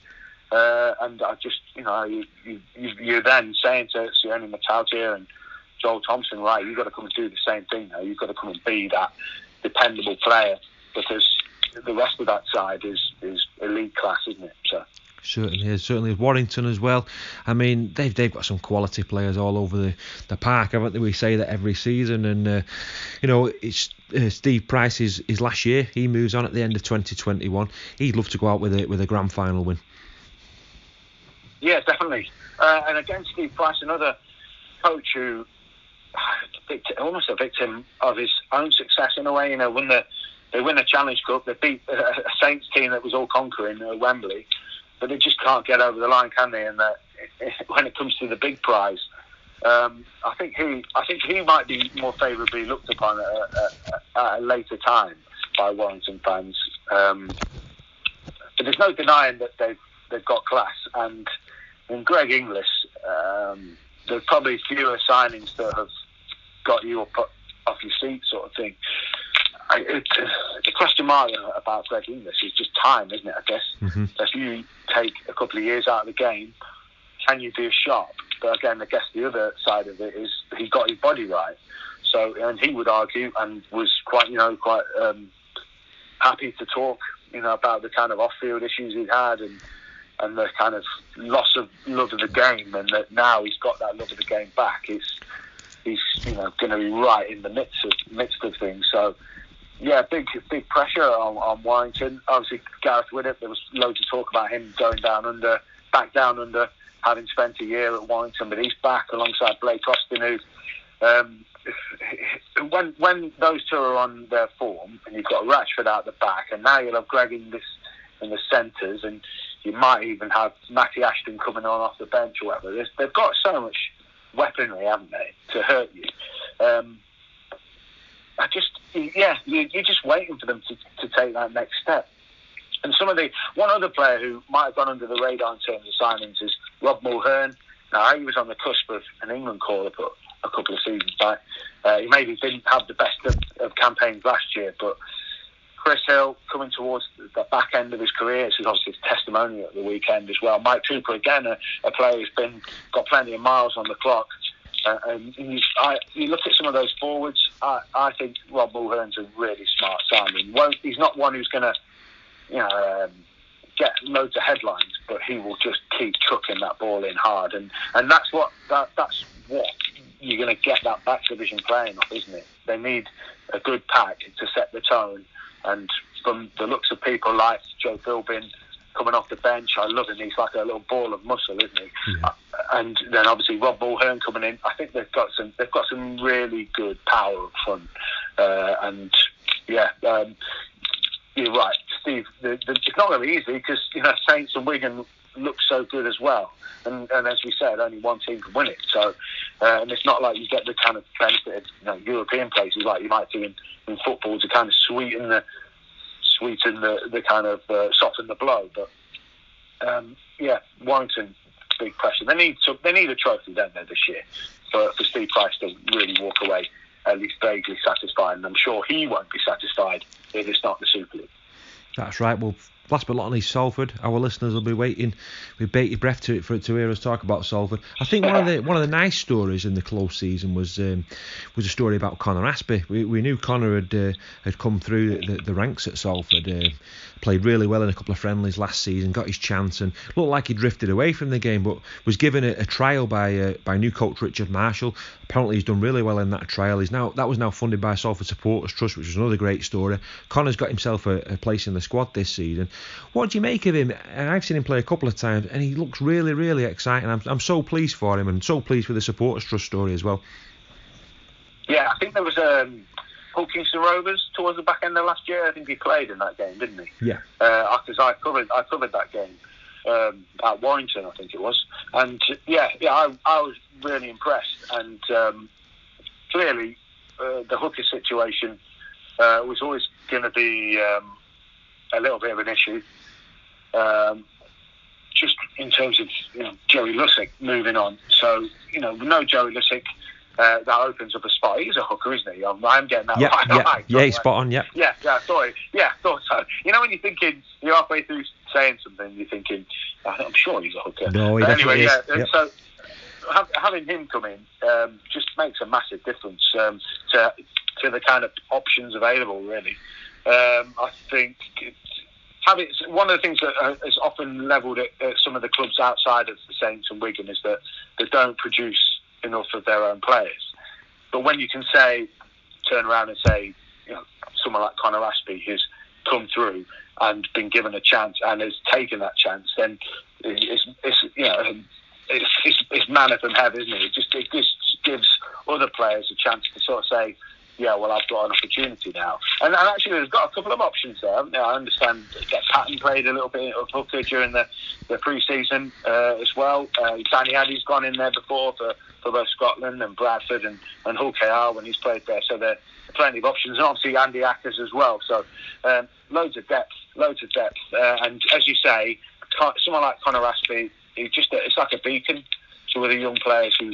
Uh, and I just, you know, you, you, you're then saying to Sione Matautia and Joel Thompson, right, you've got to come and do the same thing now. You've got to come and be that dependable player because the rest of that side is, is elite class, isn't it? So. Certainly is. Certainly is. Warrington as well. I mean, they've they've got some quality players all over the, the park, haven't they? We say that every season, and uh, you know, it's uh, Steve Price's is last year. He moves on at the end of 2021. He'd love to go out with a with a grand final win. Yeah, definitely. Uh, and again, Steve Price, another coach who almost a victim of his own success in a way. You know, when the they win a Challenge Cup, they beat a Saints team that was all conquering uh, Wembley, but they just can't get over the line, can they? And when it comes to the big prize, um, I think he I think he might be more favourably looked upon at a, at a, later time by Warrington fans. Um, but there's no denying that they've they've got class and. And Greg Inglis, um, there's probably fewer signings that have got you up off your seat, sort of thing. I, it, the question mark about Greg Inglis is just time, isn't it? I guess mm-hmm. if you take a couple of years out of the game, can you be a sharp? But again, I guess the other side of it is he got his body right. So, and he would argue and was quite, you know, quite um, happy to talk, you know, about the kind of off-field issues he'd had and and the kind of loss of love of the game, and that now he's got that love of the game back. It's he's you know going to be right in the midst of midst of things. So yeah, big big pressure on, on Warrington. Obviously, Gareth Widdop. There was loads of talk about him going down under, back down under, having spent a year at Warrington, but he's back alongside Blake Austin, who. Um, when when those two are on their form, and you've got Ratchford out the back, and now you'll have Greg in this in the centres, and you might even have Matty Ashton coming on off the bench or whatever. They've got so much weaponry, haven't they, to hurt you. Um, I just, yeah, you, are just waiting for them to, to take that next step. And some of the one other player who might have gone under the radar in terms of signings is Rob Mulhern. Now he was on the cusp of an England call up a couple of seasons back. Uh, he maybe didn't have the best of, of campaigns last year, but Chris Hill coming towards the back end of his career. This is obviously his testimony at the weekend as well. Mike Cooper again, a, a player who's been got plenty of miles on the clock. Uh, and you, I, you look at some of those forwards. I, I think Rob Mulhern's a really smart signing. Won't, he's not one who's going to, you know, um, get loads of headlines, but he will just keep chucking that ball in hard, and and that's what that, that's what you're going to get that back division playing off, isn't it? They need a good pack to set the tone and from the looks of people like Joe Philbin coming off the bench, I love him. He's like a little ball of muscle, isn't he? Yeah. Uh, and then obviously Rob Mulhern coming in. I think they've got some they've got some really good power up front. Uh, and yeah, um, you're right, Steve. The, the, it's not going to be easy because you know Saints and Wigan look so good as well. And, and as we said, only one team can win it. So, uh, and it's not like you get the kind of benefit of you know, European places like you might do in, in football to kind of sweeten the sweeten the, the kind of uh, soften the blow. But um, yeah, Warrington, big pressure. They need to, they need a trophy, don't they, this year, for, for Steve Price to really walk away at least vaguely satisfied. And I'm sure he won't be satisfied if it's not the Super League. That's right. Well, last but not least, Salford. Our listeners will be waiting with bated breath to for to hear us talk about Salford. I think one of the one of the nice stories in the close season was um, was a story about Connor Aspey. We, we knew Connor had uh, had come through the, the ranks at Salford, uh, played really well in a couple of friendlies last season, got his chance, and looked like he drifted away from the game, but was given a, a trial by uh, by new coach Richard Marshall. Apparently, he's done really well in that trial. He's now that was now funded by Salford Supporters Trust, which was another great story. Connor's got himself a, a place in the squad this season. What do you make of him? I've seen him play a couple of times, and he looks really, really exciting. I'm, I'm so pleased for him, and so pleased with the Supporters Trust story as well. Yeah, I think there was um, Hull Rovers towards the back end of last year. I think he played in that game, didn't he? Yeah. Because uh, I covered I covered that game um, at Warrington, I think it was, and yeah, yeah, I, I was really impressed, and um, clearly uh, the hooker situation uh, was always going to be um, a little bit of an issue. Um, just in terms of you know Joey Lussick moving on, so you know no Joey Lussick, uh, that opens up a spot. He's a hooker, isn't he? I'm, I'm getting that yeah, right. Yeah, right, yeah, he's spot on. Yeah, yeah, yeah. I thought, yeah, thought so. You know when you're thinking, you're halfway through saying something, you're thinking, I'm sure he's a hooker. No, he anyway, yeah. Yep. So having him come in um, just makes a massive difference um, to to the kind of options available. Really, um, I think one of the things that uh, often levelled at, at, some of the clubs outside of the Saints and Wigan is that they don't produce enough of their own players. But when you can say, turn around and say, you know, someone like Connor Aspey who's come through and been given a chance and has taken that chance, then it's, it's you know it's, it's, it's manna from heaven, isn't it? It just it just gives other players a chance to sort of say, yeah, well, I've got an opportunity now. And, and actually, they've got a couple of options there. I understand that Patton played a little bit of hooker during the, the pre-season uh, as well. Uh, Danny Addy's gone in there before for, for both Scotland and Bradford and, and Hull KR when he's played there. So there are plenty of options. And obviously Andy Ackers as well. So um, loads of depth, loads of depth. Uh, and as you say, someone like Connor Aspey, he just it's like a beacon to other young players who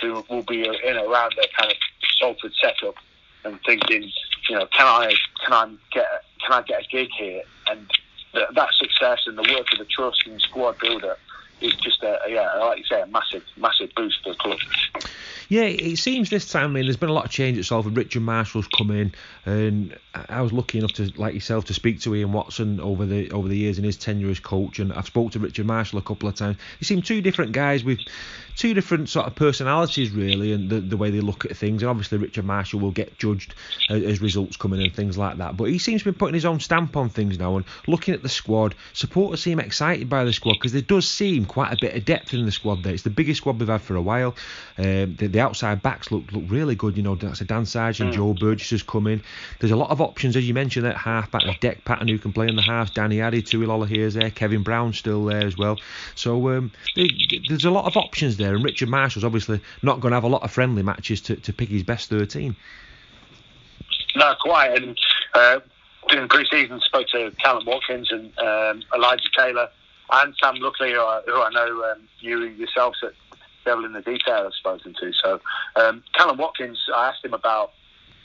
who will be in around their kind of Salford setup and thinking, you know, can I can I get can I get a gig here? And the, that success and the work of the trust and squad builder is just a yeah, like you say, a massive massive boost for the club. Yeah, it seems this time. I mean, there's been a lot of change at Salford. Richard Marshall's come in, and I was lucky enough to, like yourself, to speak to Ian Watson over the over the years in his tenure as coach. And I've spoke to Richard Marshall a couple of times. He seemed two different guys with two different sort of personalities, really, and the, the way they look at things. And obviously, Richard Marshall will get judged as, as results come in and things like that. But he seems to be putting his own stamp on things now and looking at the squad. Supporters seem excited by the squad because there does seem quite a bit of depth in the squad there. It's the biggest squad we've had for a while. Um, the, the outside backs look look really good. You know, that's a Dan Sarginson, mm. Joe Burgess has come in. There's a lot of options, as you mentioned, at half back. There's Dec Patton who can play in the halves. Danny Addy, Tui Lolohea there. Kevin Brown still there as well. So um, there's a lot of options there. And Richard Marshall's obviously not going to have a lot of friendly matches to, to pick his best 13. No, quite. And uh, during pre-season, spoke to Callum Watkins and um, Elijah Taylor and Sam Luckley, who I, who I know um, you yourselves at devil in the detail I've spoken to. So um, Callum Watkins, I asked him about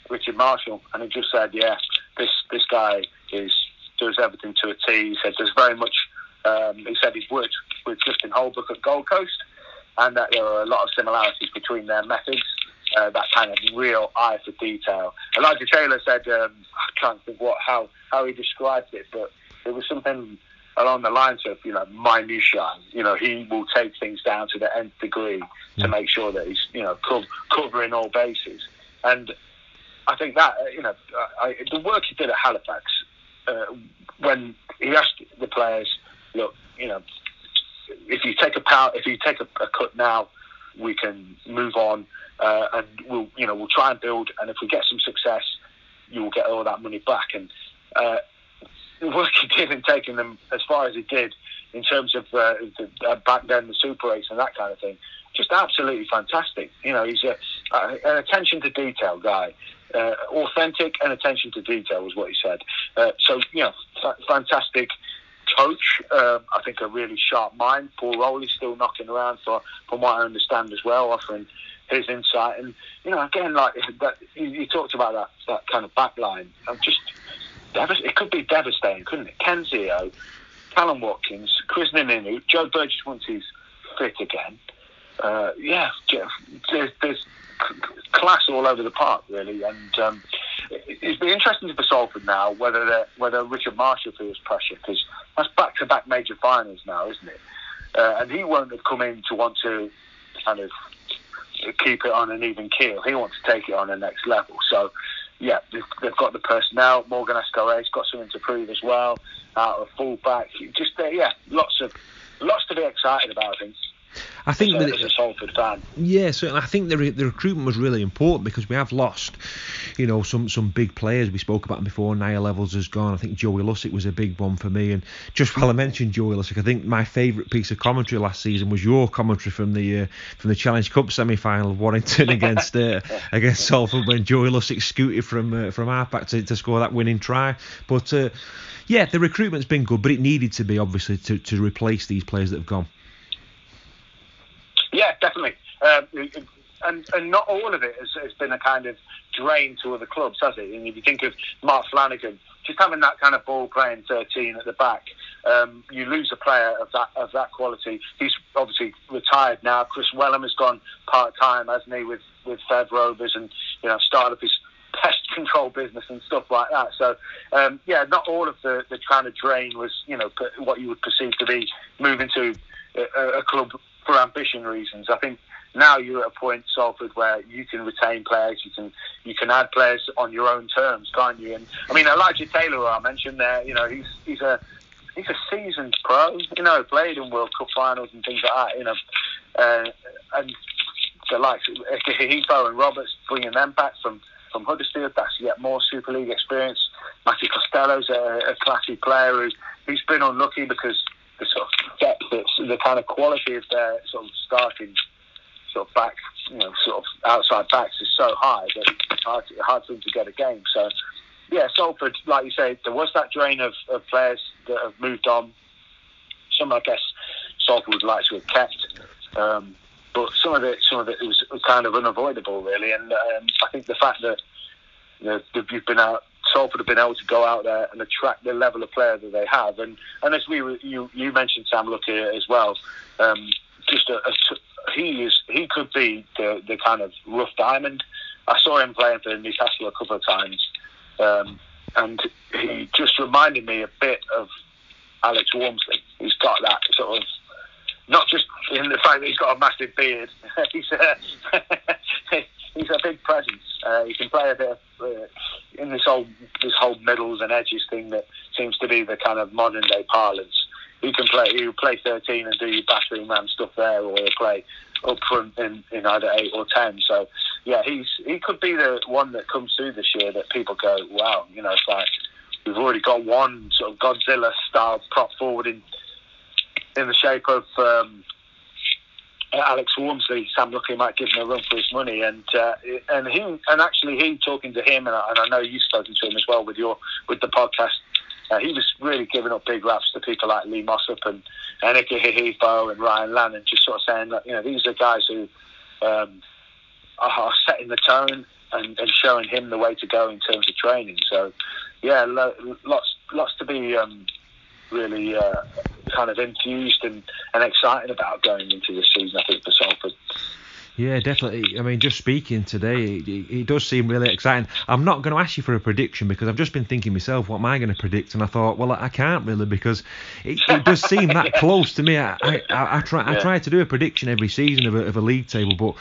Richard Marshall, and he just said, "Yeah, this this guy is does everything to a T." He said, "There's very much." Um, he said he's worked with Justin Holbrook at Gold Coast, and that there are a lot of similarities between their methods. Uh, that kind of real eye for detail. Elijah Taylor said, um, I can't think what how how he described it, but it was something along the lines of you know minutia. You know, he will take things down to the nth degree to make sure that he's you know co- covering all bases. And I think that uh, you know I, the work he did at Halifax uh, when he asked the players, look, you know, if you take a power, if you take a, a cut now, we can move on, uh, and we'll you know we'll try and build. And if we get some success, you will get all that money back. And uh, the work he did in taking them as far as he did in terms of uh, the, uh, back then the Super Eights and that kind of thing, just absolutely fantastic. You know, he's a, uh, an attention to detail guy. Uh, authentic and attention to detail was what he said. Uh, so, you know, f- fantastic coach. Um, I think a really sharp mind. Paul Rowley's still knocking around, for, from what I understand as well, offering his insight. And you know, again, like that, you, you talked about that that kind of back line. I'm just it could be devastating, couldn't it? Ken Sio, Callum Watkins, Krisnan Inu, Joe Burgess once he's fit again. Uh, yeah, there's, there's, class all over the park really, and um, it'd be interesting for Salford now whether whether Richard Marshall feels pressure because that's back to back major finals now, isn't it? Uh, and he won't have come in to want to kind of keep it on an even keel. He wants to take it on the next level. So yeah, they've, they've got the personnel. Morgan Escaré's got something to prove as well. Out of fullback, just uh, yeah, lots of lots to be excited about. I think. I think as, that, as a Salford fan. Yeah, certainly. I think the re- the recruitment was really important because we have lost, you know, some some big players. We spoke about them before. Niall Evalds has gone. I think Joey Lussick was a big one for me. And just while I mentioned Joey Lussick, I think my favourite piece of commentary last season was your commentary from the uh, from the Challenge Cup semi final of Warrington against uh, against Salford when Joey Lussick scooted from uh, from halfback to, to score that winning try. But uh, yeah, the recruitment's been good, but it needed to be obviously to, to replace these players that have gone. Yeah, definitely. Um, and, and not all of it has, has, been a kind of drain to other clubs, has it? And if you think of Mark Flanagan, just having that kind of ball playing 13 at the back, um, you lose a player of that of that quality. He's obviously retired now. Kris Welham has gone part time, hasn't he, with with Fev Rovers, and you know started up his pest control business and stuff like that. So um, yeah, not all of the the kind of drain was you know what you would perceive to be moving to a, a club for ambition reasons. I think now you're at a point, Salford, where you can retain players, you can you can add players on your own terms, can't you? And I mean, Elijah Taylor, I mentioned there, you know, he's he's a he's a seasoned pro, you know, played in World Cup finals and things like that, you know, uh, and the likes of Hifo and Roberts, bringing them back from from Huddersfield, that's yet more Super League experience. Matty Costello's a, a classy player who, who's been unlucky because the sort of depth, the kind of quality of their sort of starting sort of back, you know, sort of outside backs is so high that it's hard, hard for them to get a game. So, yeah, Salford, like you say, there was that drain of, of players that have moved on. Some, I guess, Salford would like to have kept. Um, but some of it, some of it was kind of unavoidable, really. And um, I think the fact that you know, you've been out Salford have been able to go out there and attract the level of player that they have. And and as we you you mentioned Sam Luckley as well, um, just a, a, he is he could be the the kind of rough diamond. I saw him playing for Newcastle a couple of times, um, and he just reminded me a bit of Alex Walmsley. He's got that sort of not just in the fact that he's got a massive beard. he's a, he's a big presence. Uh, he can play a bit of, uh, in this whole this whole middles and edges thing that seems to be the kind of modern day parlance. He can play. He play 13 and do your battering ram stuff there, or he'll play up front in, in either eight or ten. So yeah, he's he could be the one that comes through this year that people go, wow, you know, it's like we've already got one sort of Godzilla style prop forward in in the shape of um, Alex Walmsley, Sam Luckley might give him a run for his money, and uh, and he and actually he talking to him, and I, and I know you've spoken to him as well with your with the podcast. Uh, he was really giving up big raps to people like Lee Mossop and Ikahihifo and Ryan Lannon, just sort of saying that you know these are guys who um, are setting the tone and, and, showing him the way to go in terms of training. So yeah, lo- lots lots to be um, really uh, kind of enthused and, and excited about going into this season. I think for Salford. Yeah, definitely. I mean, just speaking today, it, it, does seem really exciting. I'm not going to ask you for a prediction because I've just been thinking myself, what am I going to predict? And I thought, well, I can't really because it, it does seem that yeah. close to me. I, I, I, I try yeah. I try to do a prediction every season of a, of a league table, but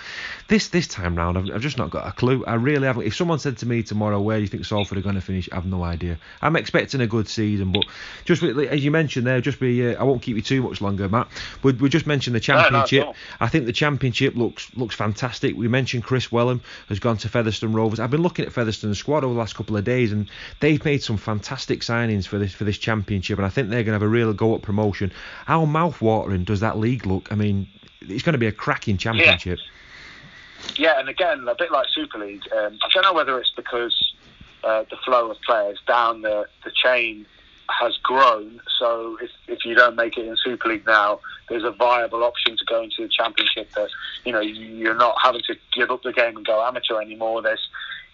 this this time round, I've, I've, just not got a clue. I really haven't. If someone said to me tomorrow, where do you think Salford are going to finish? I've no idea. I'm expecting a good season, but just as you mentioned there, just be. Uh, I won't keep you too much longer, Matt. We, we just mentioned the championship. No, no, I think the championship looks looks fantastic. We mentioned Kris Welham has gone to Featherstone Rovers. I've been looking at Featherstone's squad over the last couple of days, and they've made some fantastic signings for this for this championship, and I think they're going to have a real go up promotion. How mouth-watering does that league look? I mean, it's going to be a cracking championship. Yeah. Yeah, and again, a bit like Super League. Um, I don't know whether it's because uh, the flow of players down the, the chain has grown. So if, if you don't make it in Super League now, there's a viable option to go into the Championship. That you know you're not having to give up the game and go amateur anymore. There's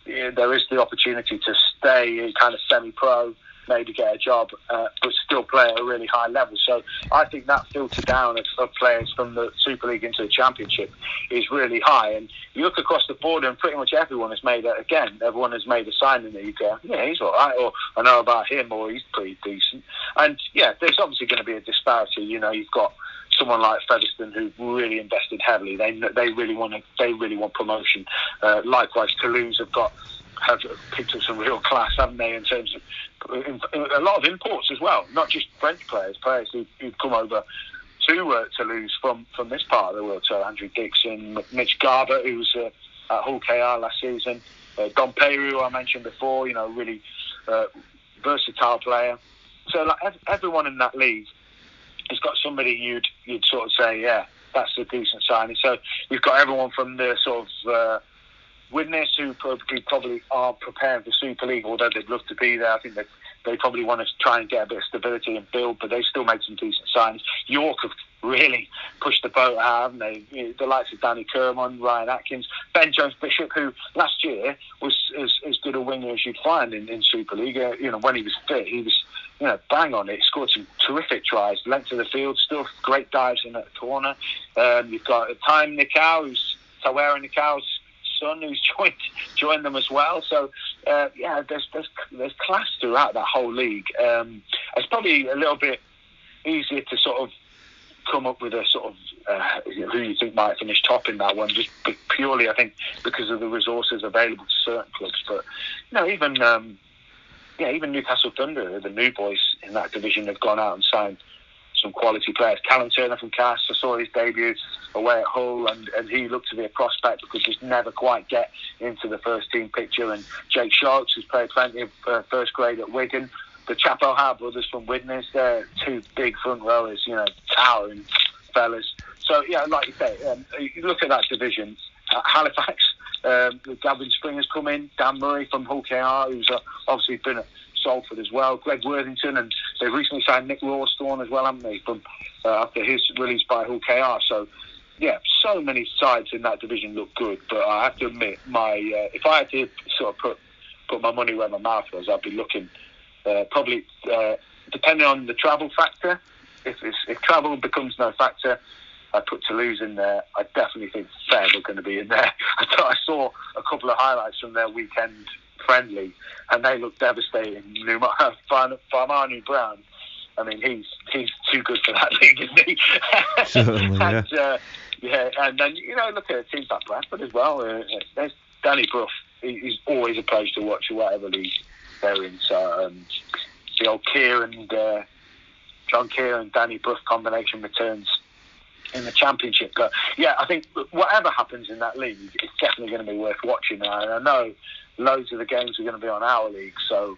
there is the opportunity to stay kind of semi-pro, maybe get a job, uh, but still play at a really high level. So I think that filter down of, of, players from the Super League into the Championship is really high. And you look across the board, and pretty much everyone has made it. Again, everyone has made a signing that you go, yeah, he's all right, or I know about him, or he's pretty decent. And yeah, there's obviously going to be a disparity. You know, you've got someone like Featherstone who really invested heavily. They they really want to, they really want promotion. Uh, likewise, Toulouse have got have picked up some real class, haven't they? In terms of a lot of imports as well, not just French players, players who, who've come over to uh, Toulouse from from this part of the world. So Andrew Dixon, Mitch Garbutt, who was uh, at Hull KR last season, uh, Dom Peyroux, I mentioned before. You know, really uh, versatile player. So like everyone in that league has got somebody you'd you'd sort of say, yeah, that's a decent signing. So you've got everyone from the sort of Widnes who probably, probably aren't preparing for Super League, although they'd love to be there. I think that they probably want to try and get a bit of stability and build, but they still made some decent signs. York have really pushed the boat out, haven't they? The likes of Danny Kirmond, Ryan Atkins, Ben Jones Bishop, who last year was as, as good a winger as you'd find in, in Super League. Uh, you know, when he was fit, he was you know, bang on it. Scored some terrific tries, length of the field stuff, great dives in the corner. Um, you've got Time Nikau, who's Tawera Nikau's son, who's joined joined them as well. So uh, yeah, there's there's there's class throughout that whole league. Um, it's probably a little bit easier to sort of come up with a sort of uh, who you think might finish top in that one, just purely I think because of the resources available to certain clubs. But you know, even um, yeah, even Newcastle Thunder, the new boys in that division, have gone out and signed some quality players. Callum Turner from Cass, I saw his debut away at Hull, and, and he looked to be a prospect because just never quite get into the first team picture. And Jake Shorrocks, who's played plenty of uh, first grade at Wigan. The Chapelhow brothers from Widnes, they're two big front rowers, you know, towering fellas. So, yeah, like you say, um, you look at that division. Uh, Halifax, um, Gadwin Springer's come in. Dan Murray from Hull KR, who's uh, obviously been at Salford as well. Greg Worthington, and they've recently signed Nick Rawsthorne as well, haven't they, from uh, after his release by Hull KR. So, yeah, so many sides in that division look good. But I have to admit, my uh, if I had to sort of put put my money where my mouth was, I'd be looking uh, probably uh, depending on the travel factor. If, if travel becomes no factor, I put Toulouse in there. I definitely think Fev are going to be in there. I saw a couple of highlights from their weekend friendly, and they look devastating. Fa'amanu Brown, I mean, he's he's too good for that league, isn't he? Certainly, and, yeah. Uh, yeah, and then you know, look at teams like Bradford as well. Uh, there's Danny Brough. He's always a pleasure to watch, whatever league they're in. So um, the old Kieran, uh, John Kear, Danny Brough combination returns in the championship. But yeah, I think whatever happens in that league, it's definitely going to be worth watching. And I know loads of the games are going to be on our league, so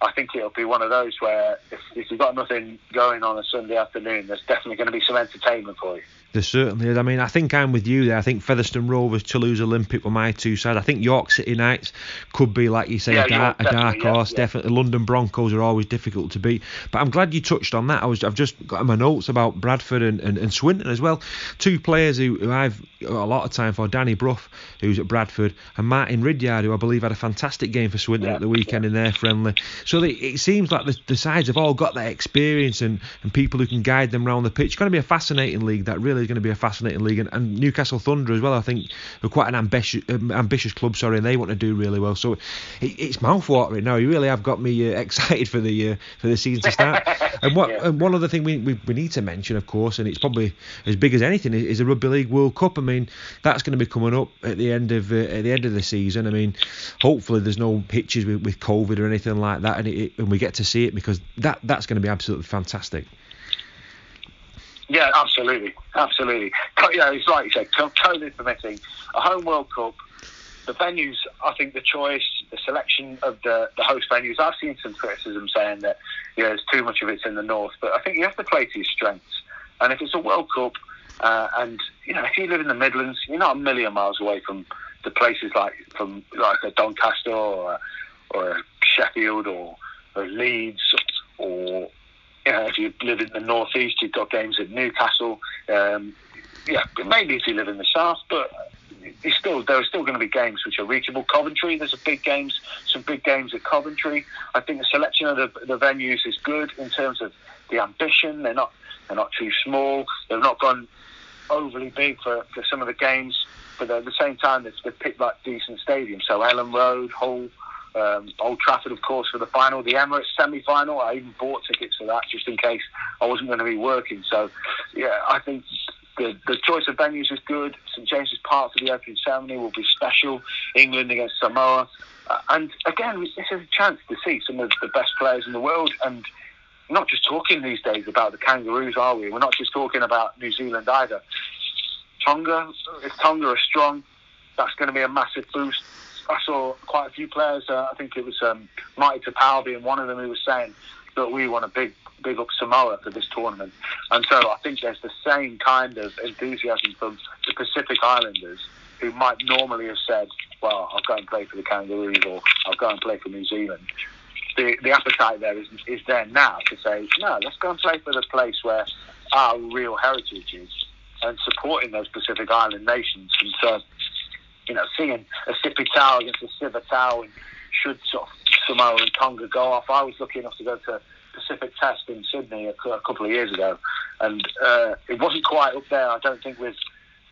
I think it'll be one of those where if, if you've got nothing going on a Sunday afternoon, there's definitely going to be some entertainment for you. There certainly is. I mean, I think I'm with you there. I think Featherstone Rovers, Toulouse Olympique were my two sides. I think York City Knights could be, like you say, yeah, a, dark, a dark horse. Yeah, definitely, London Broncos are always difficult to beat. But I'm glad you touched on that. I was, I've just got my notes about Bradford and, and, and Swinton as well. Two players who, who I've got a lot of time for: Danny Brough, who's at Bradford, and Martin Ridyard, who I believe had a fantastic game for Swinton at the weekend in their friendly. So they, it seems like the, the sides have all got that experience and, and people who can guide them around the pitch. It's going to be a fascinating league. That really is going to be a fascinating league, and, and Newcastle Thunder as well. I think are quite an ambitious um, ambitious club. Sorry, and they want to do really well. So it, it's mouthwatering now. You really have got me uh, excited for the uh, for the season to start. and what yeah. and one other thing we, we, we need to mention, of course, and it's probably as big as anything, is, is the Rugby League World Cup. I mean, that's going to be coming up at the end of uh, at the end of the season. I mean, hopefully there's no hitches with, with COVID or anything like that, and, it, and we get to see it because that that's going to be absolutely fantastic. Yeah, absolutely, absolutely. Yeah, it's like you said, COVID permitting, a home World Cup. The venues, I think the choice, the selection of the, the host venues. I've seen some criticism saying that yeah, there's too much of it's in the north, but I think you have to play to your strengths. And if it's a World Cup, uh, and you know, if you live in the Midlands, you're not a million miles away from the places like from like a Doncaster or or Sheffield or, or Leeds or uh, if you live in the northeast, you've got games at Newcastle. Um, yeah, maybe if you live in the south, but it's still there are still going to be games which are reachable. Coventry, there's a big games, some big games at Coventry. I think the selection of the, the venues is good in terms of the ambition. They're not they're not too small. They've not gone overly big for, for some of the games, but at the same time, they've, picked like decent stadiums. So Elland Road, Hull, um, Old Trafford, of course, for the final. The Emirates semi-final. I even bought tickets for that just in case I wasn't going to be working. So, yeah, I think the, the choice of venues is good. St James's Park for the opening ceremony will be special. England against Samoa. Uh, and again, this is a chance to see some of the best players in the world. And not just talking these days about the Kangaroos, are we? We're not just talking about New Zealand either. Tonga, if Tonga are strong, that's going to be a massive boost. I saw quite a few players. Uh, I think it was um, Marty Taupau being one of them who was saying that we want a big, big up Samoa for this tournament. And so I think there's the same kind of enthusiasm from the Pacific Islanders who might normally have said, "Well, I'll go and play for the Kangaroos," or "I'll go and play for New Zealand." The, the appetite there is, is there now to say, no, let's go and play for the place where our real heritage is and supporting those Pacific Island nations. And so, you know, seeing a Sipi Tau against a Siva Tau and should sort of Samoa and Tonga go off. I was lucky enough to go to Pacific Test in Sydney a, a couple of years ago, and uh, it wasn't quite up there. I don't think with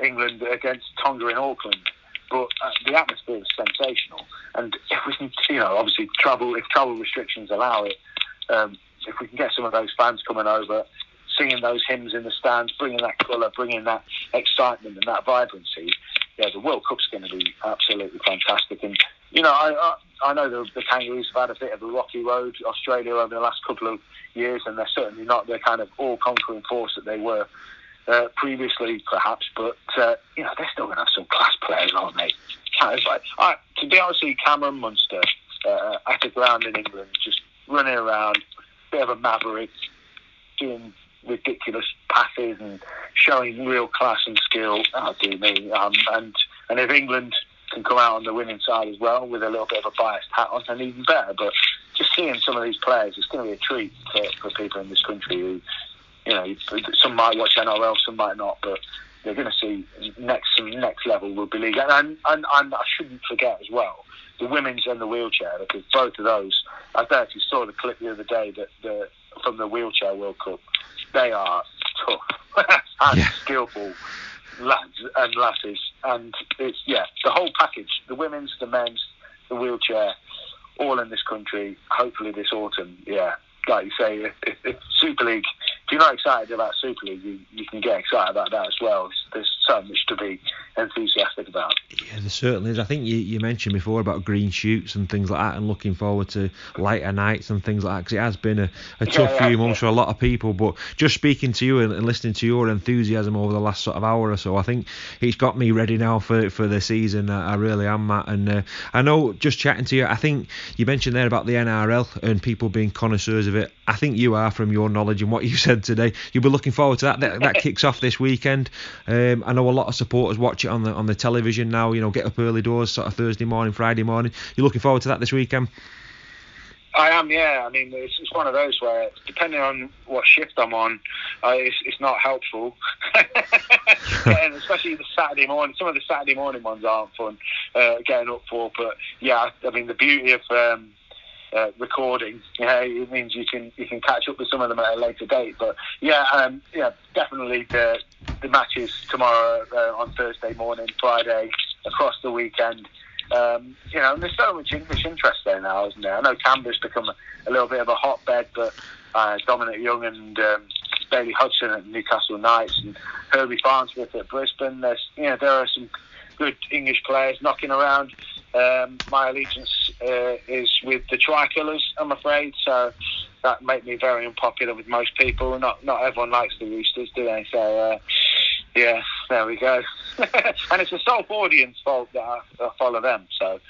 England against Tonga in Auckland, but uh, the atmosphere was sensational. And if we can, you know, obviously travel if travel restrictions allow it, um, if we can get some of those fans coming over, singing those hymns in the stands, bringing that colour, bringing that excitement and that vibrancy, yeah, the World Cup's going to be absolutely fantastic. And you know, I I, I know the, the Kangaroos have had a bit of a rocky road, Australia over the last couple of years, and they're certainly not the kind of all-conquering force that they were uh, previously, perhaps. But uh, you know, they're still going to have some class players, aren't they? Like, I, to be honest with you, Cameron Munster uh, at the ground in England, just running around, bit of a maverick, doing ridiculous passes and showing real class and skill. Oh, do me. Um, and and if England can come out on the winning side as well with a little bit of a biased hat on, then even better. But just seeing some of these players, it's going to be a treat for, for people in this country who, you know, some might watch NRL, some might not, but they're going to see next next level rugby league. And, and, and, and I shouldn't forget as well the women's and the wheelchair because both of those. I actually saw the clip the other day that the from the wheelchair World Cup they are tough and yeah. skillful lads and lasses, and it's yeah the whole package: the women's, the men's, the wheelchair, all in this country. Hopefully this autumn, yeah. Like you say, if, if, if Super League if you're not excited about Super League, you, you can get excited about that as well. There's so much to be enthusiastic about. Yeah, there certainly is. I think you, you mentioned before about green shoots and things like that, and looking forward to lighter nights and things like that, because it has been a, a tough yeah, few yeah, months yeah. for a lot of people. But just speaking to you and, and, listening to your enthusiasm over the last sort of hour or so, I think it's got me ready now for for the season. I, I really am, Matt. And uh, I know just chatting to you, I think you mentioned there about the NRL and people being connoisseurs of it. I think you are from your knowledge and what you said today. You'll be looking forward to that. That, that kicks off this weekend. Um, I know a lot of supporters watch it on the on the television now. You know, get up early doors, sort of Thursday morning, Friday morning. You're looking forward to that this weekend. I am, yeah. I mean, it's, it's one of those where, depending on what shift I'm on, uh, it's, it's not helpful. and especially the Saturday morning. Some of the Saturday morning ones aren't fun uh, getting up for. But yeah, I mean, the beauty of um, uh, recording. Yeah, it means you can you can catch up with some of them at a later date. But yeah, um, yeah, definitely the the matches tomorrow uh, on Thursday morning, Friday, across the weekend. Um, you know, and there's so much English interest there now, isn't there? I know Canberra's become a, little bit of a hotbed, but uh, Dominic Young and um, Bailey Hodgson at Newcastle Knights and Herbie Farnsworth at Brisbane. There's, you know, there are some good English players knocking around. Um, my allegiance uh, is with the tricolours, I'm afraid. So that made me very unpopular with most people. Not not everyone likes the Roosters, do they? So uh, yeah, there we go. and it's the South audience fault that I, I follow them. So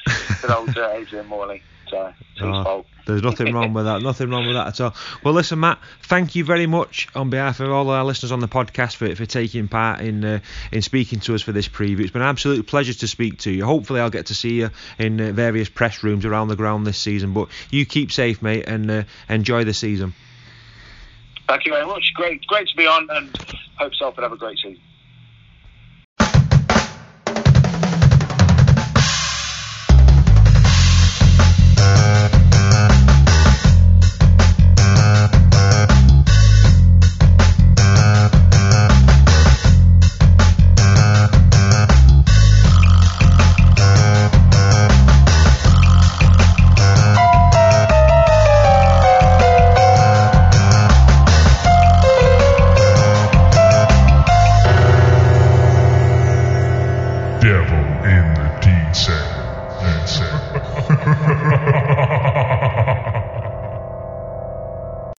good old uh, Adrian Morley. So it's his oh. fault. There's nothing wrong with that. Nothing wrong with that at all. Well, listen, Matt. Thank you very much on behalf of all our listeners on the podcast for, for taking part in uh, in speaking to us for this preview. It's been an absolute pleasure to speak to you. Hopefully, I'll get to see you in uh, various press rooms around the ground this season. But you keep safe, mate, and uh, enjoy the season. Thank you very much. Great, great to be on, and hope Salford have a great season.